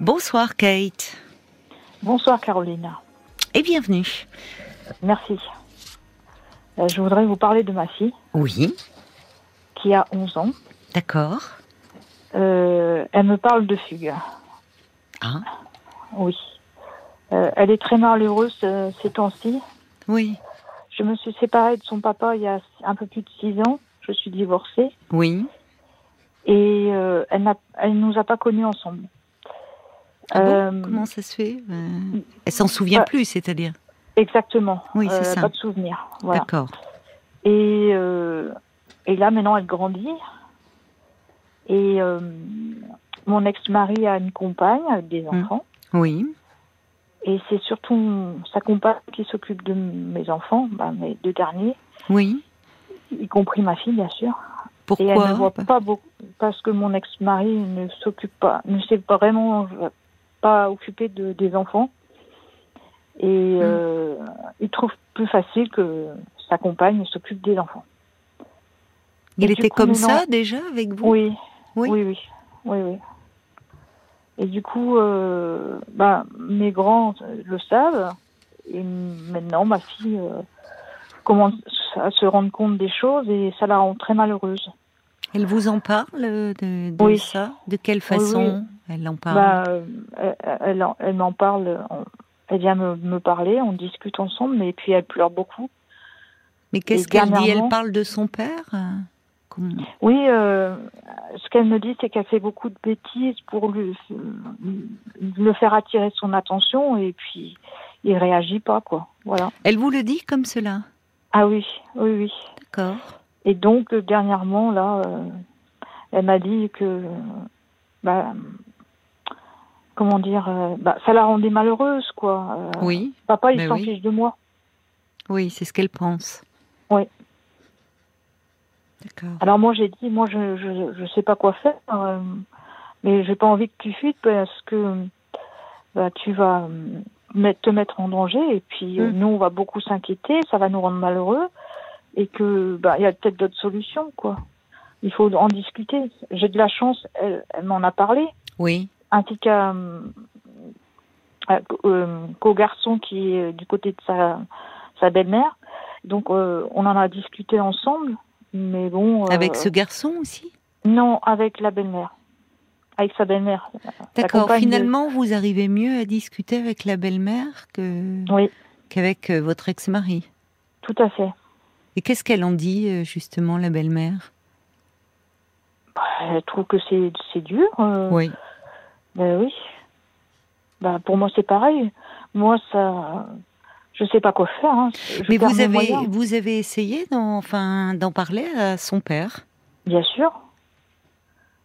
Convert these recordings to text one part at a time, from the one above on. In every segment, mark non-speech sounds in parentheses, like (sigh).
Bonsoir Kate. Bonsoir Carolina. Et bienvenue. Merci. Euh, je voudrais vous parler de ma fille. Oui. Qui a 11 ans. D'accord. Euh, elle me parle de fugue. Ah. Oui. Euh, elle est très malheureuse ces temps-ci. Oui. Je me suis séparée de son papa il y a un peu plus de 6 ans. Je suis divorcée. Oui. Et elle ne nous a pas connus ensemble. Ah euh, Comment ça se fait? Euh, Elle s'en souvient plus, c'est-à-dire? Exactement. Oui, c'est euh, ça. Pas de souvenir. D'accord. Et, et là, maintenant, elle grandit. Et mon ex-mari a une compagne avec des hum. enfants. Oui. Et c'est surtout sa compagne qui s'occupe de mes enfants, bah, mes deux derniers. Oui. Y compris ma fille, bien sûr. Pourquoi Et elle ne voit pas beaucoup parce que mon ex-mari ne s'occupe pas, ne sait pas vraiment pas occupé de, des enfants. Et mm. euh, il trouve plus facile que sa compagne s'occupe des enfants. Il était comme ça déjà avec vous? Oui. oui. Oui, oui, oui, Et du coup, euh, bah, mes grands le savent. Et maintenant, ma fille euh, commence à se rendre compte des choses et ça la rend très malheureuse. Elle vous en parle de, de ça? De quelle façon elle en parle? bah, elle, elle, m'en parle. Elle vient me, parler, on discute ensemble, mais puis elle pleure beaucoup. Mais qu'est-ce qu'elle dit? Elle parle de son père? Oui, euh, ce qu'elle me dit, c'est qu'elle fait beaucoup de bêtises pour lui, le faire attirer son attention, et puis il réagit pas, quoi. Voilà. Elle vous le dit comme cela? Ah oui, oui, oui. D'accord. Et donc, dernièrement, là, euh, elle m'a dit que, bah, comment dire, euh, bah, ça la rendait malheureuse, quoi. Euh, oui. Papa, il s'en fiche de moi. Oui, c'est ce qu'elle pense. Oui. D'accord. Alors moi, j'ai dit, moi, je, je, je sais pas quoi faire, mais j'ai pas envie que tu fuites parce que bah, tu vas te mettre en danger et puis mm. nous, on va beaucoup s'inquiéter, ça va nous rendre malheureux et que bah il y a peut-être d'autres solutions quoi. Il faut en discuter. J'ai de la chance, elle, m'en a parlé. Oui. Ainsi qu'à euh, euh, qu'au garçon qui est du côté de sa sa belle-mère. Donc euh, on en a discuté ensemble, mais bon. avec ce garçon aussi? Non, avec la belle-mère. Avec sa belle-mère. D'accord. Finalement, vous arrivez mieux à discuter avec la belle-mère que oui. qu'avec votre ex-mari? Tout à fait. Et qu'est-ce qu'elle en dit, euh, justement, la belle-mère? Bah, Elle trouve que c'est dur. Euh. Oui. Ben oui. Ben, pour moi, c'est pareil. Moi, ça. Je ne sais pas quoi faire. Hein. Mais vous avez, vous avez essayé d'en enfin, parler à son père? Bien sûr.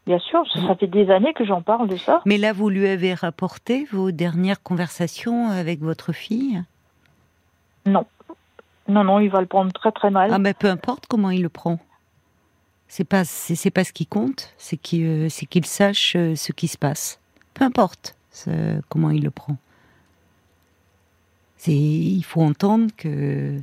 Bien sûr, ça fait des années que j'en parle de ça. Mais là, vous lui avez rapporté vos dernières conversations avec votre fille? Non. Non, non, il va le prendre très très mal. Ah, mais peu importe comment il le prend. C'est pas, c'est, pas ce qui compte, c'est qu'il, euh, c'est qu'il sache euh, ce qui se passe. Peu importe comment il le prend. C'est, il faut entendre que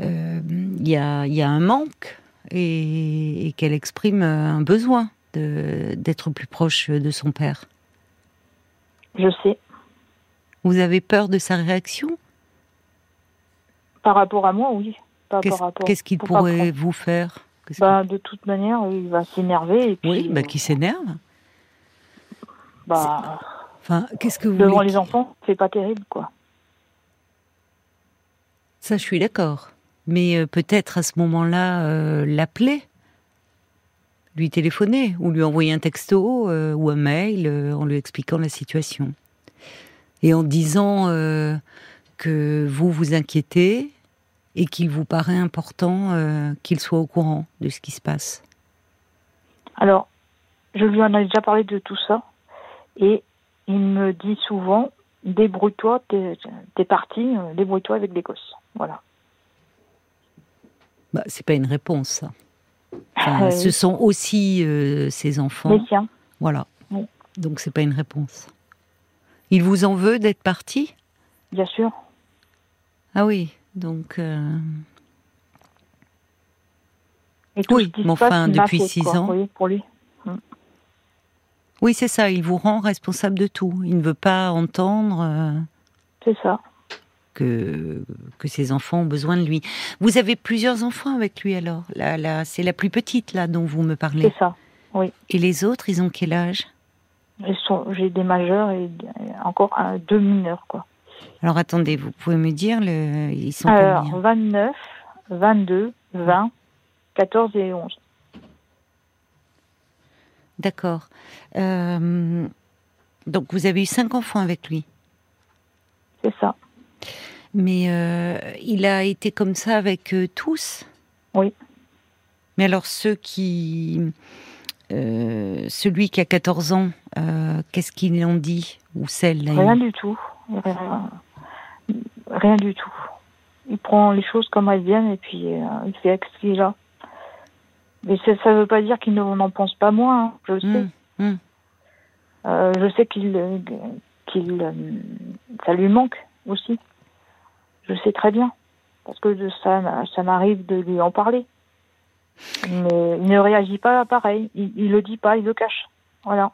euh, il y, a, y, a, un manque et, et qu'elle exprime un besoin de, d'être plus proche de son père. Je sais. Vous avez peur de sa réaction? Par rapport à moi, oui. Qu'est-ce qu'il pourrait vous faire bah, De toute manière, il va s'énerver. Oui, bah, qui s'énerve bah, Enfin, qu'est-ce que vous Devant les enfants, c'est pas terrible, quoi. Ça, je suis d'accord. Mais euh, peut-être à ce moment-là, euh, l'appeler, lui téléphoner, ou lui envoyer un texto euh, ou un mail en lui expliquant la situation. Et en disant que vous vous inquiétez, et qu'il vous paraît important euh, qu'il soit au courant de ce qui se passe? Alors, je lui en ai déjà parlé de tout ça et il me dit souvent débrouille-toi, t'es parti, euh, débrouille-toi avec des gosses. Voilà. Bah, c'est pas une réponse, ça. Euh, ce sont aussi ses enfants. Les siens. Voilà. Donc c'est pas une réponse. Il vous en veut d'être parti? Bien sûr. Ah oui, donc. Euh... oui, mais enfin, depuis six ans. Oui, pour lui. Mm. Oui, c'est ça. Il vous rend responsable de tout. Il ne veut pas entendre. Euh, c'est ça. Que, que ses enfants ont besoin de lui. Vous avez plusieurs enfants avec lui alors? Là, là, C'est la plus petite là dont vous me parlez. C'est ça, oui. Et les autres, ils ont quel âge? J'ai des majeurs et encore un, deux mineurs quoi. Alors attendez, vous pouvez me dire, le, ils sont Alors, combien 29, 22, 20, 14 et 11. D'accord. Euh, donc vous avez eu cinq enfants avec lui. C'est ça. Mais euh, il a été comme ça avec euh, tous Oui. Mais alors ceux qui... celui qui a 14 ans, qu'est-ce qu'ils ont dit Ou celle Rien du tout. Rien, rien, du tout. Il prend les choses comme elles viennent et puis il fait avec ce qu'il a. Mais ça ne veut pas dire qu'il n'en pense pas moins, hein, je sais. Mmh, mmh. Euh, je sais qu'il, qu'il, euh, ça lui manque aussi. Je sais très bien. Parce que ça, ça m'arrive de lui en parler. Mais il ne réagit pas pareil. Il, ne le dit pas, il le cache. Voilà.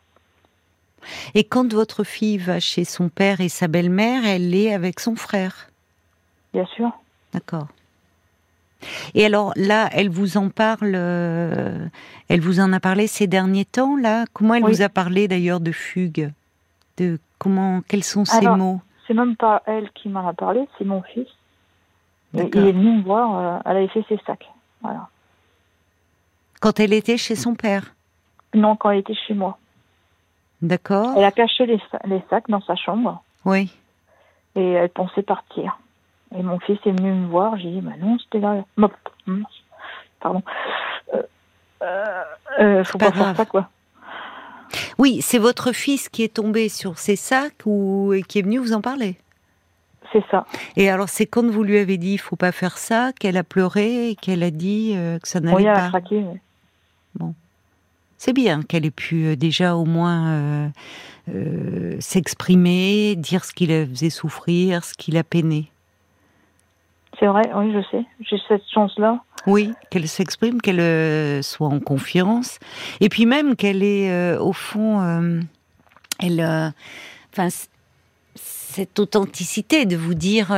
Et quand votre fille va chez son père et sa belle-mère, elle est avec son frère Bien sûr. D'accord. Et alors là, elle vous en parle, euh, elle vous en a parlé ces derniers temps là? Comment elle vous a parlé d'ailleurs de fugue, de comment, quels sont ces mots? C'est même pas elle qui m'en a parlé, c'est mon fils. il est venu me voir, euh, elle avait fait ses sacs, voilà. Quand elle était chez son père? Non, quand elle était chez moi. D'accord. Elle a caché les, les sacs dans sa chambre. Oui. Et elle pensait partir. Et mon fils est venu me voir, j'ai dit, bah non, c'était là. Pardon. Euh, euh, euh, faut pas, faire ça, quoi. Oui, c'est votre fils qui est tombé sur ces sacs ou qui est venu vous en parler? C'est ça. Et alors, c'est quand vous lui avez dit, il faut pas faire ça, qu'elle a pleuré et qu'elle a dit que ça n'allait oui, pas. a craqué. Bon, c'est bien qu'elle ait pu déjà au moins s'exprimer, dire ce qui la faisait souffrir, ce qui l'a peiné. C'est vrai, oui, je sais. J'ai cette chance-là. Oui, qu'elle s'exprime, qu'elle euh, soit en confiance. Et puis même qu'elle est, euh, au fond, euh, elle, enfin, cette authenticité de vous dire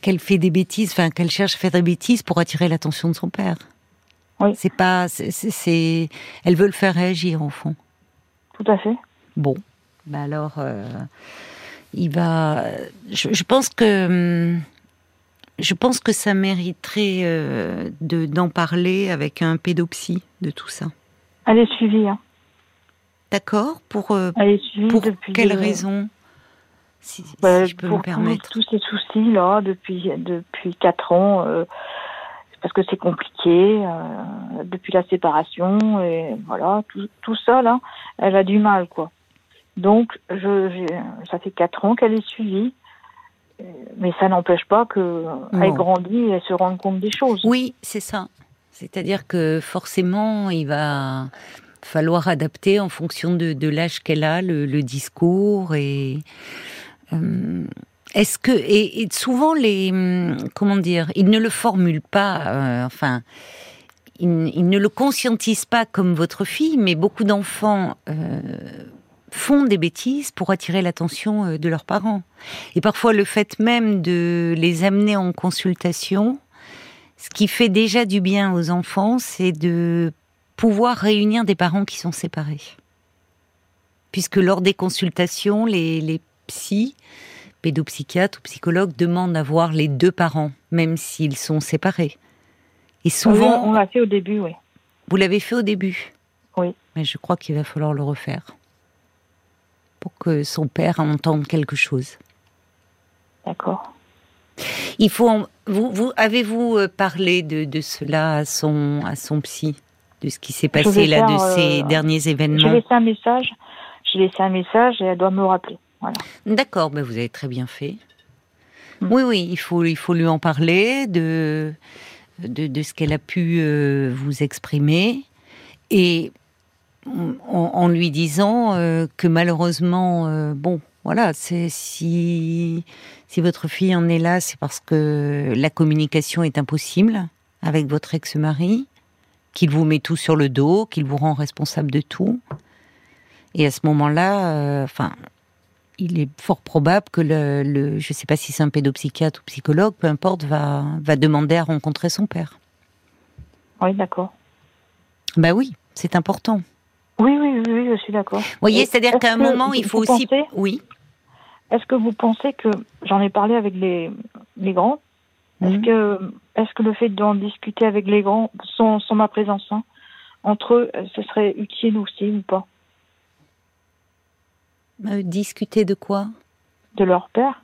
qu'elle fait des bêtises, enfin, qu'elle cherche à faire des bêtises pour attirer l'attention de son père. Oui. C'est pas, c'est, elle veut le faire réagir, au fond. Tout à fait. Bon, bah alors il va. Je, pense que je pense que ça mériterait euh, de d'en parler avec un pédopsie de tout ça. Elle est suivie. Hein. D'accord. Pour euh, Elle est suivie pour depuis quelle raison si, bah, je peux me permettre. Tous, ces soucis là depuis depuis quatre ans. Euh, parce que c'est compliqué depuis la séparation et voilà tout, tout ça là elle a du mal quoi donc, je, ça fait quatre ans qu'elle est suivie. Mais ça n'empêche pas qu'elle grandit et elle se rende compte des choses. Oui, c'est ça. C'est-à-dire que forcément, il va falloir adapter en fonction de, l'âge qu'elle a, le, discours et. Euh, est-ce que et, souvent les comment dire, ils ne le formulent pas, euh, enfin, ils, ne le conscientisent pas comme votre fille, mais beaucoup d'enfants euh, font des bêtises pour attirer l'attention euh, de leurs parents. Et parfois le fait même de les amener en consultation, ce qui fait déjà du bien aux enfants, c'est de pouvoir réunir des parents qui sont séparés. Puisque lors des consultations, les, les psys, pédopsychiatres ou psychologues demandent à voir les deux parents, même s'ils sont séparés. Et souvent... on l'a fait au début, oui. Vous l'avez fait au début? Oui. Mais je crois qu'il va falloir le refaire pour que son père entende quelque chose. D'accord. Il faut. vous, vous avez-vous euh, parlé de, de, cela à son à son psy, de ce qui s'est passé là, de ces euh, derniers événements? J'ai laissé un message. J'ai laissé un message et elle doit me rappeler. Voilà. D'accord, ben vous avez très bien fait. Mm. Oui, oui, il faut il faut lui en parler de de, de ce qu'elle a pu euh, vous exprimer et en, lui disant euh, que malheureusement, euh, bon, voilà, c'est si si votre fille en est là, c'est parce que la communication est impossible avec votre ex-mari, qu'il vous met tout sur le dos, qu'il vous rend responsable de tout, Et à ce moment-là, enfin, il est fort probable que le, je ne sais pas si c'est un pédopsychiatre ou psychologue, peu importe, va, va demander à rencontrer son père. Oui, d'accord. Bah oui, c'est important. Oui, oui, oui, je suis d'accord. Vous voyez, c'est-à-dire qu'à un moment, il faut aussi. oui. Est-ce que vous pensez que j'en ai parlé avec les, les grands Est-ce mhm. que est-ce que le fait d'en discuter avec les grands sans, ma présence, hein, entre eux, ce serait utile aussi ou pas? Euh, Discuter de quoi? De leur père?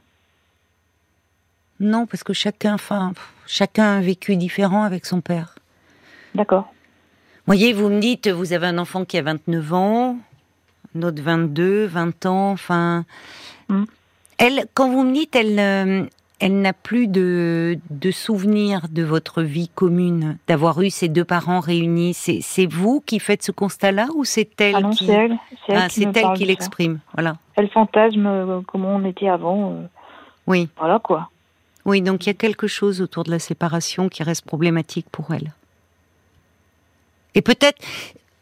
Non, parce que chacun, enfin, chacun a un vécu différent avec son père. D'accord. Voyez, vous me dites, vous avez un enfant qui a 29 ans, un autre 22, 20 ans, enfin. Mm. Elle, quand vous me dites, elle, euh, elle n'a plus de, de souvenirs de votre vie commune, d'avoir eu ces deux parents réunis. C'est vous qui faites ce constat-là ou c'est elle ah qui c'est elle, ah, c'est elle, qui l'exprime. Voilà. Elle fantasme euh, comment on était avant. Euh. Oui. Voilà quoi. Oui, donc il y a quelque chose autour de la séparation qui reste problématique pour elle. Et peut-être,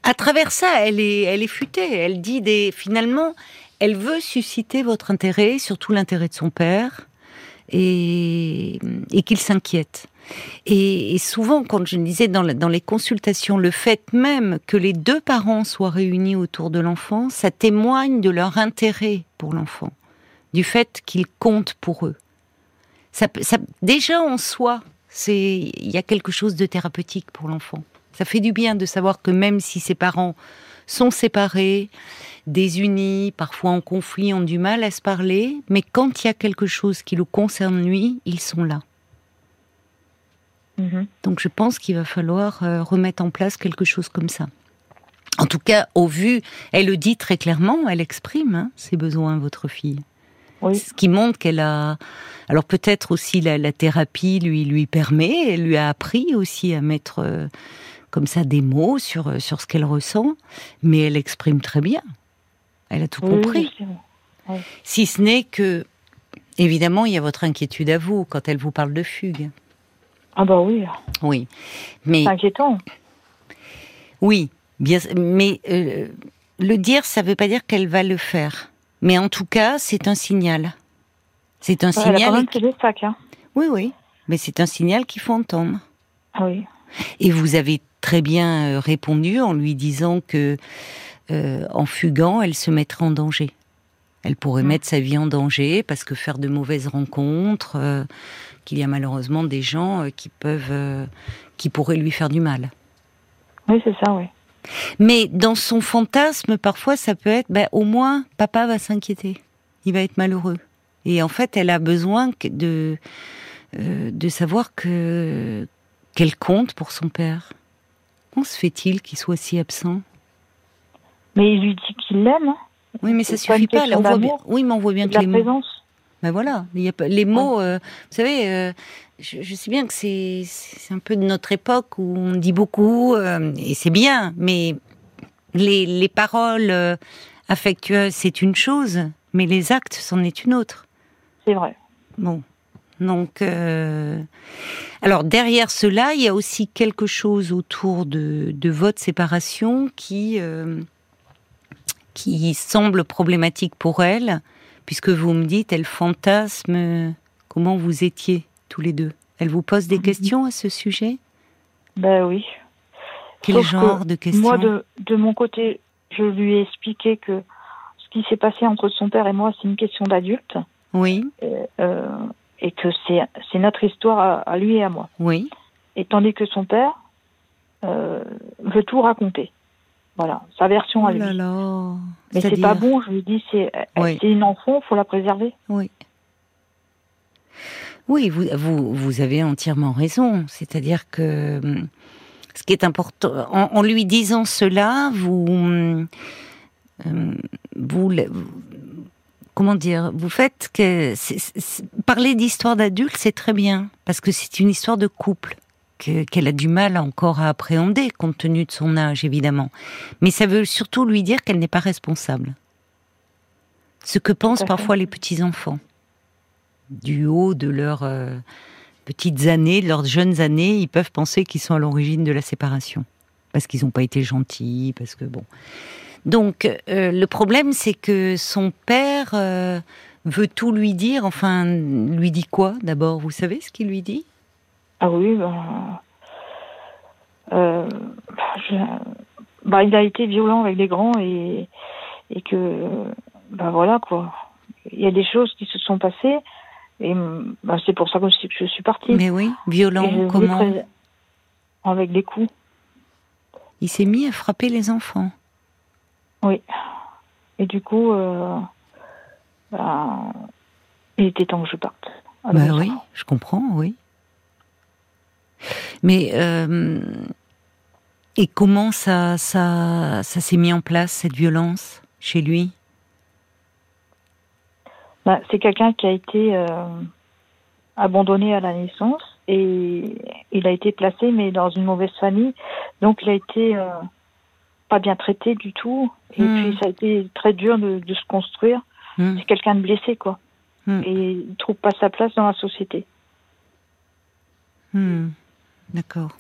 à travers ça, elle est, elle est futée. Elle dit des, finalement, elle veut susciter votre intérêt, surtout l'intérêt de son père et, qu'il s'inquiète. Et, souvent, quand je disais dans, les consultations, le fait même que les deux parents soient réunis autour de l'enfant, ça témoigne de leur intérêt pour l'enfant, du fait qu'ils comptent pour eux. Ça, ça, déjà en soi, il y a quelque chose de thérapeutique pour l'enfant. Ça fait du bien de savoir que même si ses parents sont séparés, désunis, parfois en conflit, ont du mal à se parler, mais quand il y a quelque chose qui le concerne lui, ils sont là. Mhm. Donc je pense qu'il va falloir euh, remettre en place quelque chose comme ça. En tout cas, au vu, elle le dit très clairement, elle exprime hein, ses besoins, votre fille. Ce qui montre qu'elle a. Alors peut-être aussi la, thérapie lui lui permet, elle lui a appris aussi à mettre euh, comme ça des mots sur euh, sur ce qu'elle ressent, mais elle exprime très bien. Elle a tout compris. Si ce n'est que, évidemment, il y a votre inquiétude à vous quand elle vous parle de fugue. Ah bah oui. Oui, mais c'est inquiétant. Oui, bien, mais euh, le dire, ça ne veut pas dire qu'elle va le faire. Mais en tout cas, c'est un signal. C'est un signal. Elle a quand même fait sacs, hein. Oui, oui, mais c'est un signal qu'il faut entendre. Ah oui. Et vous avez très bien euh, répondu en lui disant que euh, en fuguant, elle se mettrait en danger. Elle pourrait mm. mettre sa vie en danger parce que faire de mauvaises rencontres, euh, qu'il y a malheureusement des gens euh, qui peuvent, qui pourraient lui faire du mal. Oui, c'est ça, oui. Mais dans son fantasme, parfois, ça peut être, ben, au moins, papa va s'inquiéter. Il va être malheureux. Et en fait, elle a besoin de, de savoir que qu'elle compte pour son père? Comment se fait-il qu'il soit si absent? Mais il lui dit qu'il l'aime. Hein. Oui, mais ça suffit pas. on voit bien... Oui, mais on voit bien que les mots. Ben voilà, il y a les mots. Euh, vous savez, euh, je, sais bien que c'est un peu de notre époque où on dit beaucoup euh, et c'est bien, mais les, les paroles affectueuses c'est une chose, mais les actes c'en est une autre. C'est vrai. Bon, donc, alors derrière cela, il y a aussi quelque chose autour de, de votre séparation qui qui semble problématique pour elle, puisque vous me dites, elle fantasme comment vous étiez tous les deux. Elle vous pose des mhm. questions à ce sujet? Ben oui. Quel genre de questions? Moi, de, de, mon côté, je lui ai expliqué que ce qui s'est passé entre son père et moi, c'est une question d'adulte. Oui. Et, euh, et que c'est notre histoire à, lui et à moi. Oui. Et tandis que son père euh, veut tout raconter. Voilà, sa version à oh lui. Mais c'est pas bon, je lui dis, c'est une enfant, faut la préserver. Oui. Oui, vous, vous, vous avez entièrement raison. C'est-à-dire que ce qui est important, en, lui disant cela, vous, euh, vous, comment dire, vous faites que parler d'histoire d'adulte, c'est très bien parce que c'est une histoire de couple qu'elle a du mal encore à appréhender, compte tenu de son âge, évidemment. Mais ça veut surtout lui dire qu'elle n'est pas responsable. Ce que pensent parfois les petits-enfants, du haut de leurs euh, petites années, de leurs jeunes années, ils peuvent penser qu'ils sont à l'origine de la séparation. Parce qu'ils n'ont pas été gentils, parce que bon. Donc, le problème, c'est que son père veut tout lui dire. Enfin, lui dit quoi d'abord? Vous savez ce qu'il lui dit? Ah oui, ben, euh, bah, il a été violent avec les grands et, et que, ben voilà quoi. Il y a des choses qui se sont passées et bah, c'est pour ça que je, suis partie. Mais oui, violent, comment? Avec des coups. Il s'est mis à frapper les enfants. Oui. Et du coup, euh, bah, il était temps que je parte. Bah oui, je comprends, oui. Mais euh, et comment ça, ça, ça s'est mis en place cette violence chez lui? Bah, C'est quelqu'un qui a été euh, abandonné à la naissance et il a été placé mais dans une mauvaise famille, donc il a été euh, pas bien traité du tout et hmm. puis ça a été très dur de, de se construire. Hmm. C'est quelqu'un de blessé quoi hmm. et il trouve pas sa place dans la société. D'accord.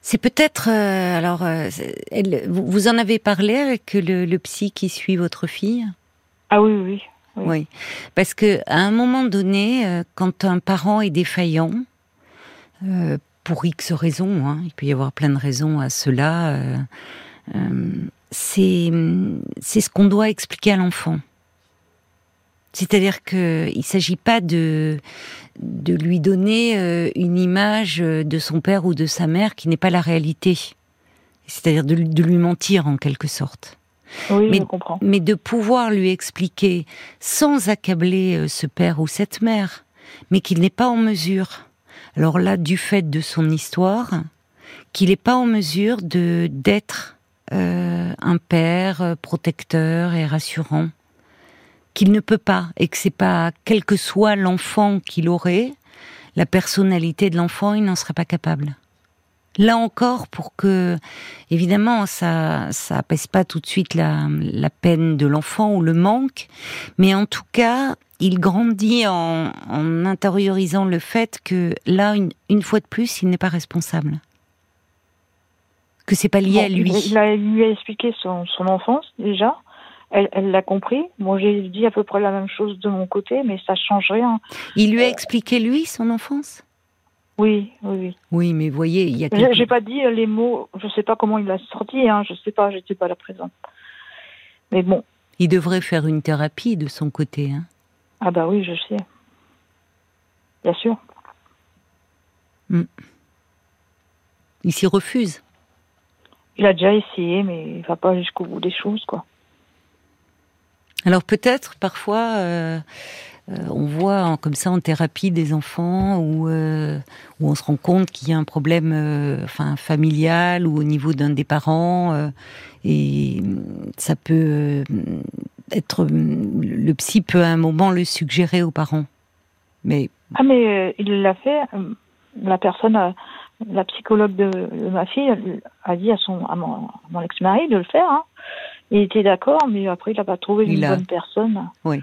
C'est peut-être euh, alors euh, vous, en avez parlé avec le, psy qui suit votre fille? Ah oui oui. Oui, parce que à un moment donné, euh, quand un parent est défaillant, pour X raisons, hein, il peut y avoir plein de raisons à cela, c'est c'est ce qu'on doit expliquer à l'enfant. C'est-à-dire qu'il ne s'agit pas de, de lui donner euh, une image de son père ou de sa mère qui n'est pas la réalité. C'est-à-dire de, lui mentir en quelque sorte. Oui, mais, je comprends. Mais de pouvoir lui expliquer, sans accabler euh, ce père ou cette mère, mais qu'il n'est pas en mesure, alors là, du fait de son histoire, qu'il n'est pas en mesure de d'être euh, un père protecteur et rassurant qu'il ne peut pas et que c'est pas quel que soit l'enfant qu'il aurait, la personnalité de l'enfant, il n'en serait pas capable. Là encore, pour que, évidemment, ça, ça apaise pas tout de suite la, la peine de l'enfant ou le manque, mais en tout cas, il grandit en, en intériorisant le fait que là, une, une fois de plus, il n'est pas responsable. Que c'est pas lié à lui. Il, a, lui a expliqué son, son enfance déjà elle l'a compris. Moi, j'ai dit à peu près la même chose de mon côté, mais ça change rien. Il lui a expliqué lui son enfance? Oui, oui, oui. Oui, mais voyez, il y a. J'ai pas dit les mots. Je sais pas comment il l'a sorti. Hein, je sais pas. J'étais pas là présente. Mais bon. Il devrait faire une thérapie de son côté. Hein. Ah bah oui, je sais. Bien sûr. Hmm. Il s'y refuse. Il a déjà essayé, mais il va pas jusqu'au bout des choses, quoi. Alors peut-être parfois euh, euh, on voit comme ça en thérapie des enfants où, euh, où on se rend compte qu'il y a un problème enfin familial ou au niveau d'un des parents et ça peut être le psy peut à un moment le suggérer aux parents. Mais ah mais il l'a fait la personne la psychologue de, ma fille a dit à son à mon, ex-mari de le faire. Hein. Il était d'accord, mais après, il n'a pas trouvé une bonne personne. Oui.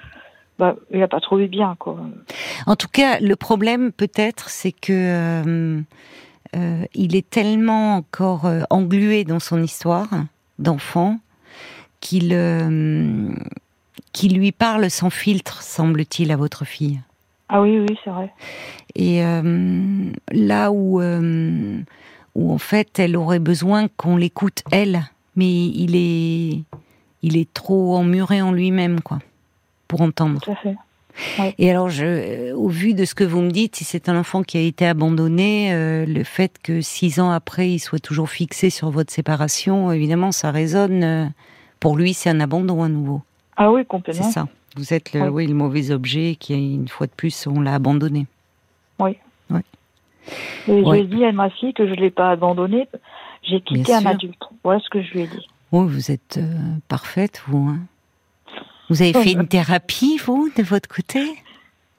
Bah, il n'a pas trouvé bien, quoi. En tout cas, le problème, peut-être, c'est que euh, euh, il est tellement encore euh, englué dans son histoire d'enfant qu'il lui parle sans filtre, semble-t-il, à votre fille. Ah oui, oui, c'est vrai. Et là où, où, en fait, elle aurait besoin qu'on l'écoute, elle, mais il est, il est trop emmuré en lui-même, quoi, pour entendre. Tout à fait. Et alors, je, euh, au vu de ce que vous me dites, si c'est un enfant qui a été abandonné, euh, le fait que six ans après, il soit toujours fixé sur votre séparation, évidemment, ça résonne. Euh, pour lui, c'est un abandon à nouveau. Ah oui, complètement. C'est ça. Vous êtes le, oui. le mauvais objet qui, une fois de plus, on l'a abandonné. Oui. Oui. Et je lui ai dit à ma fille que je ne l'ai pas abandonné. J'ai quitté un adulte. Voilà ce que je lui ai dit. Oui, vous êtes euh, parfaite, vous. Hein. Vous avez fait (laughs) une thérapie, vous, de votre côté?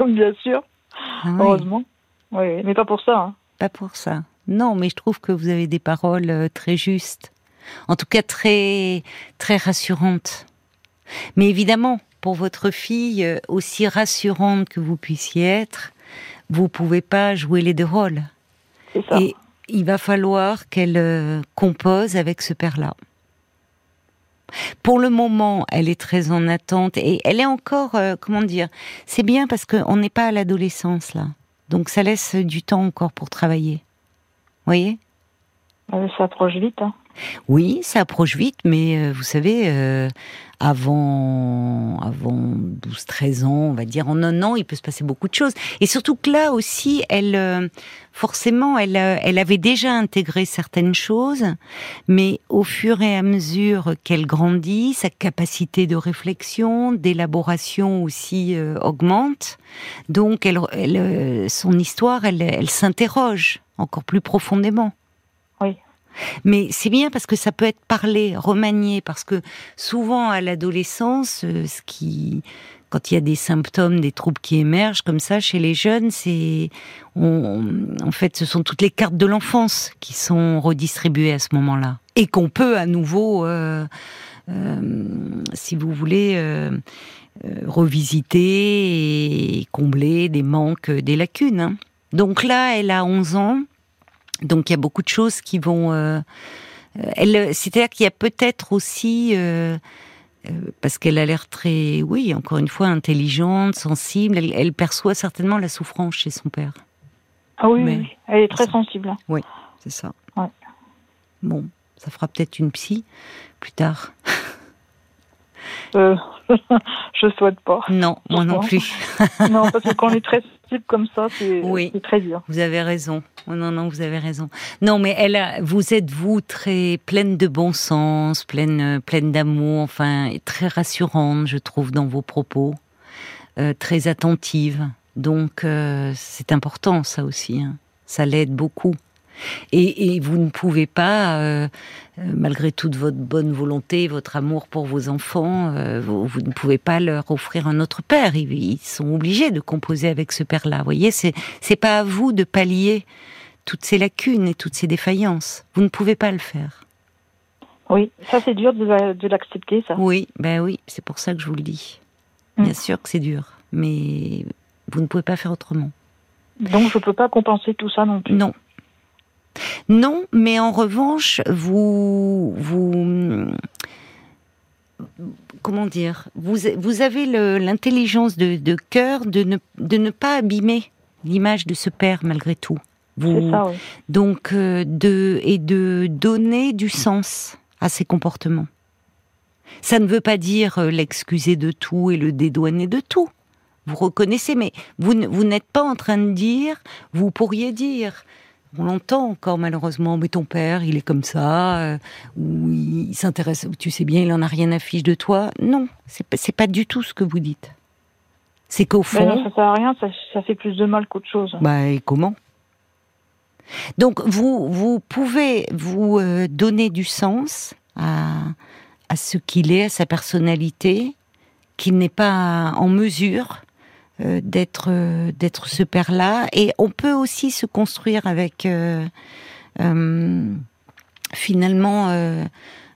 Bien sûr. Ah Heureusement. Oui, mais pas pour ça. Hein. Pas pour ça. Non, mais je trouve que vous avez des paroles euh, très justes. En tout cas, très, très rassurantes. Mais évidemment, pour votre fille, euh, aussi rassurante que vous puissiez être, vous pouvez pas jouer les deux rôles. Ça. Et, il va falloir qu'elle euh, compose avec ce père-là. Pour le moment, elle est très en attente et elle est encore, euh, comment dire, c'est bien parce qu'on n'est pas à l'adolescence là. Donc ça laisse du temps encore pour travailler. Vous voyez Ça approche vite. Hein. Oui, ça approche vite, mais euh, vous savez, euh, avant, avant 12-13 ans, on va dire, en un an, il peut se passer beaucoup de choses. Et surtout que là aussi, elle, euh, forcément, elle, elle avait déjà intégré certaines choses, mais au fur et à mesure qu'elle grandit, sa capacité de réflexion, d'élaboration aussi augmente. Donc, elle, son histoire, elle, elle s'interroge encore plus profondément. Mais c'est bien parce que ça peut être parlé, remanié, parce que souvent à l'adolescence, euh, ce qui, quand il y a des symptômes, des troubles qui émergent comme ça chez les jeunes, c'est, en fait, ce sont toutes les cartes de l'enfance qui sont redistribuées à ce moment-là, et qu'on peut à nouveau, euh, euh, si vous voulez. revisiter et combler des manques, des lacunes. Hein. Donc là, elle a 11 ans, donc il y a beaucoup de choses qui vont. Euh, elle, c'est-à-dire qu'il y a peut-être aussi euh, euh, parce qu'elle a l'air très, oui, encore une fois, intelligente, sensible. Elle, perçoit certainement la souffrance chez son père. Ah oui, oui. elle est très sensible. Oui, c'est ça. Bon, ça fera peut-être une psy plus tard. Euh, (laughs) je souhaite pas. Non, moi non plus. non, parce que quand on est (laughs) très sensible comme ça, c'est très dur. Vous avez raison. Oh, non, non, vous avez raison. Non, mais elle a, vous êtes vous très pleine de bon sens, pleine, pleine d'amour, enfin très rassurante, je trouve, dans vos propos, euh, très attentive. Donc euh, c'est important ça aussi. Hein. Ça l'aide beaucoup. Et, vous ne pouvez pas, euh, euh, malgré toute votre bonne volonté, votre amour pour vos enfants, euh, vous, ne pouvez pas leur offrir un autre père. Ils, sont obligés de composer avec ce père-là. Vous voyez, c'est c'est pas à vous de pallier toutes ces lacunes et toutes ces défaillances. Vous ne pouvez pas le faire. Oui, ça c'est dur de, l'accepter, ça. Oui, ben oui, c'est pour ça que je vous le dis. Mm. Bien sûr que c'est dur, mais vous ne pouvez pas faire autrement. Donc je ne peux pas compenser tout ça non plus. Non, non, mais en revanche, vous, vous, comment dire, vous, vous avez l'intelligence de, cœur de ne, de ne pas abîmer l'image de ce père malgré tout. Vous, ça, oui. Donc, euh, de, et de donner du sens à ses comportements. Ça ne veut pas dire euh, l'excuser de tout et le dédouaner de tout. Vous reconnaissez, mais vous, vous n'êtes pas en train de dire, vous pourriez dire, on l'entend encore malheureusement, mais ton père, il est comme ça, euh, ou il s'intéresse, tu sais bien, il en a rien à fiche de toi. Non, c'est pas, pas du tout ce que vous dites. C'est qu'au ben fond. non, ça sert à rien, ça, fait plus de mal qu'autre chose. Bah, et comment? Donc, vous, vous pouvez vous euh, donner du sens à, à ce qu'il est, à sa personnalité, qu'il n'est pas en mesure d'être euh, d'être ce père-là. Et on peut aussi se construire avec euh, finalement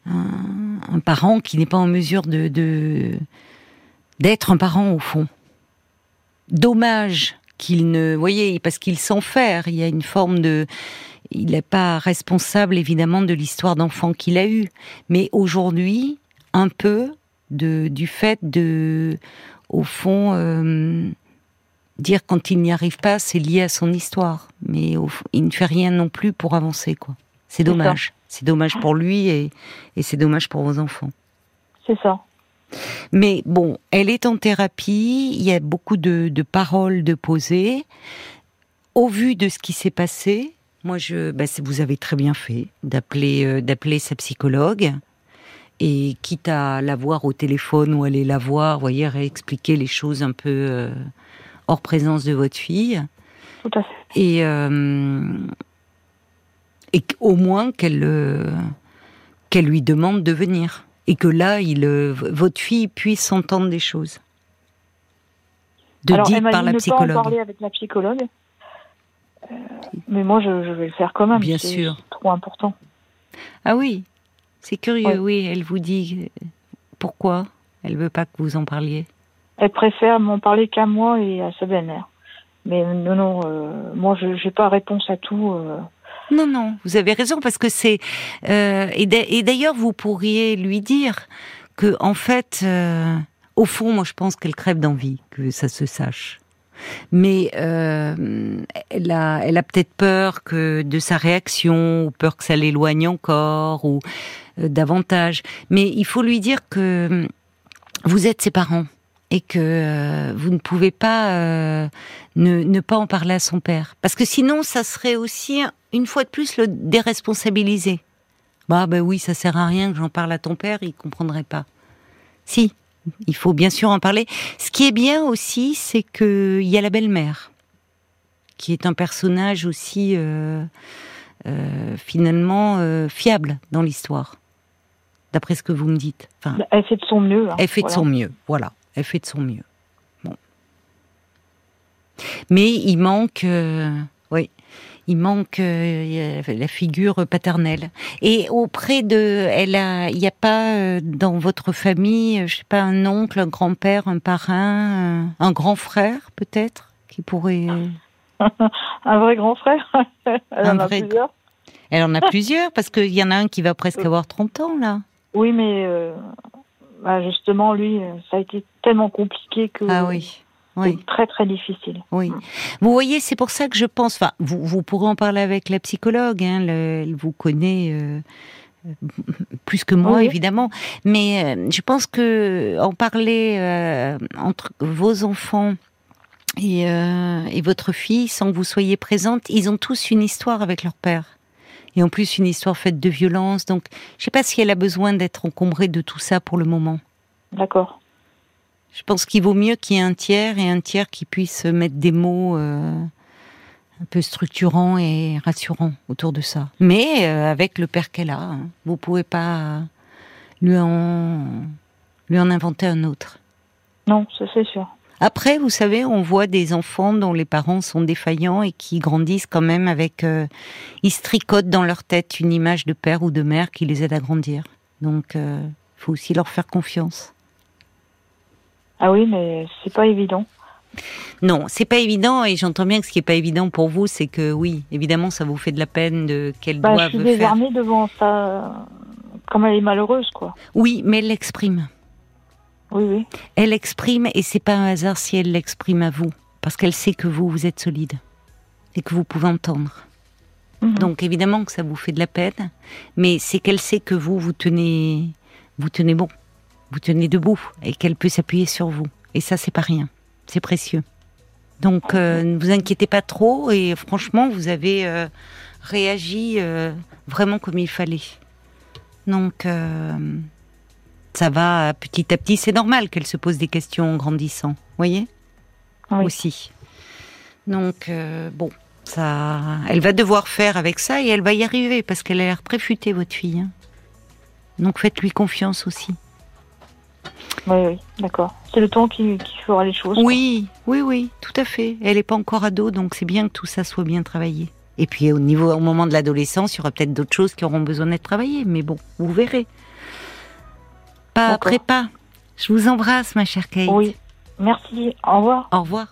un, parent qui n'est pas en mesure de d'être un parent au fond. Dommage qu'il ne, voyez, parce qu'il s'en. Il y a une forme de, il n'est pas responsable évidemment de l'histoire d'enfant qu'il a eue, mais aujourd'hui, un peu de du fait de, au fond, euh, dire quand il n'y arrive pas, c'est lié à son histoire. Mais il ne fait rien non plus pour avancer, quoi. C'est dommage. C'est dommage pour lui et, c'est dommage pour vos enfants. C'est ça. Mais bon, elle est en thérapie, il y a beaucoup de, paroles de poser. Au vu de ce qui s'est passé, moi, je, bah, vous avez très bien fait d'appeler, euh, d'appeler sa psychologue et quitte à la voir au téléphone ou aller la voir, voyez, réexpliquer les choses un peu euh, hors présence de votre fille. Tout à fait. Et, euh, et au moins qu'elle euh, qu'elle lui demande de venir. Et que là, il, votre fille puisse entendre des choses. De dire par la psychologue. Pas en parler avec la psychologue. mais moi, je, vais le faire quand même. Bien sûr. trop important. Ah oui, c'est curieux, oui. Elle vous dit pourquoi elle veut pas que vous en parliez? Elle préfère m'en parler qu'à moi et à sa belle-mère. Mais non, non, euh, moi je n'ai pas réponse à tout. Euh, Non, non, vous avez raison parce que c'est euh, et d'ailleurs vous pourriez lui dire que en fait, euh, au fond, moi je pense qu'elle crève d'envie que ça se sache. Mais euh, elle a, peut-être peur que de sa réaction, ou peur que ça l'éloigne encore, ou davantage. Mais il faut lui dire que vous êtes ses parents et que euh, vous ne pouvez pas euh, ne, pas en parler à son père. Parce que sinon, ça serait aussi, une fois de plus, le déresponsabiliser. Bah, ben oui, ça sert à rien que j'en parle à ton père, il comprendrait pas. Si, il faut bien sûr en parler. Ce qui est bien aussi, c'est qu'il y a la belle-mère, qui est un personnage aussi, euh, finalement, fiable dans l'histoire d'après ce que vous me dites. Enfin, elle fait de son mieux. Hein, elle fait de son mieux, voilà elle fait de son mieux. Bon. Mais il manque, euh, oui, il manque euh, la figure paternelle. Et auprès de, elle a, il n'y a pas euh, dans votre famille, je sais pas, un oncle, un grand-père, un parrain, un grand frère peut-être qui pourrait. (laughs) un vrai grand frère. (laughs) elle en a plusieurs. Elle en a (laughs) plusieurs parce qu'il y en a un qui va presque avoir 30 ans là. Oui, mais bah, justement, lui, euh, ça a été tellement compliqué que. Ah oui. Oui. Très très difficile. Oui. Mm. Vous voyez, c'est pour ça que je pense. Enfin, vous, vous pourrez en parler avec la psychologue. Hein, elle vous connaît euh, plus que moi, évidemment. Mais euh, je pense que en parler entre vos enfants et, et votre fille, sans que vous soyez présente, ils ont tous une histoire avec leur père et en plus une histoire faite de violence. Donc, je sais pas si elle a besoin d'être encombrée de tout ça pour le moment. D'accord. Je pense qu'il vaut mieux qu'il y ait un tiers et un tiers qui puisse mettre des mots euh, un peu structurants et rassurants autour de ça. Mais euh, avec le père qu'elle a, hein, vous pouvez pas lui en lui en inventer un autre. Non, ça c'est sûr. Après, vous savez, on voit des enfants dont les parents sont défaillants et qui grandissent quand même avec... Euh, ils se tricotent dans leur tête une image de père ou de mère qui les aide à grandir. Donc, il euh, faut aussi leur faire confiance. Ah oui, mais c'est pas évident. Non, c'est pas évident et j'entends bien que ce qui est pas évident pour vous, c'est que oui, évidemment, ça vous fait de la peine de qu'elle bah, doive faire. Je suis désarmée devant ça, comme elle est malheureuse, quoi. Oui, mais elle l'exprime. Oui, Elle exprime, et c'est pas un hasard si elle l'exprime à vous, parce qu'elle sait que vous, vous êtes solide et que vous pouvez entendre. Mhm. Donc évidemment que ça vous fait de la peine, mais c'est qu'elle sait que vous, vous tenez, vous tenez bon, vous tenez debout, et qu'elle peut s'appuyer sur vous. Et ça, c'est pas rien, c'est précieux. Donc euh, ne vous inquiétez pas trop, et franchement, vous avez euh, réagi euh, vraiment comme il fallait. Donc ça va petit à petit. C'est normal qu'elle se pose des questions en grandissant, voyez? Aussi. Donc, bon, ça, elle va devoir faire avec ça et elle va y arriver parce qu'elle a l'air très futée, votre fille. Hein. Donc, faites-lui confiance aussi. Oui, oui, d'accord. C'est le temps qui, fera les choses. Oui, oui, oui, tout à fait. Elle n'est pas encore ado, donc c'est bien que tout ça soit bien travaillé. Et puis au niveau, au moment de l'adolescence, il y aura peut-être d'autres choses qui auront besoin d'être travaillées, mais bon, vous verrez. Pas après pas. Je vous embrasse, ma chère Kate. Oui. Merci. Au revoir. Au revoir.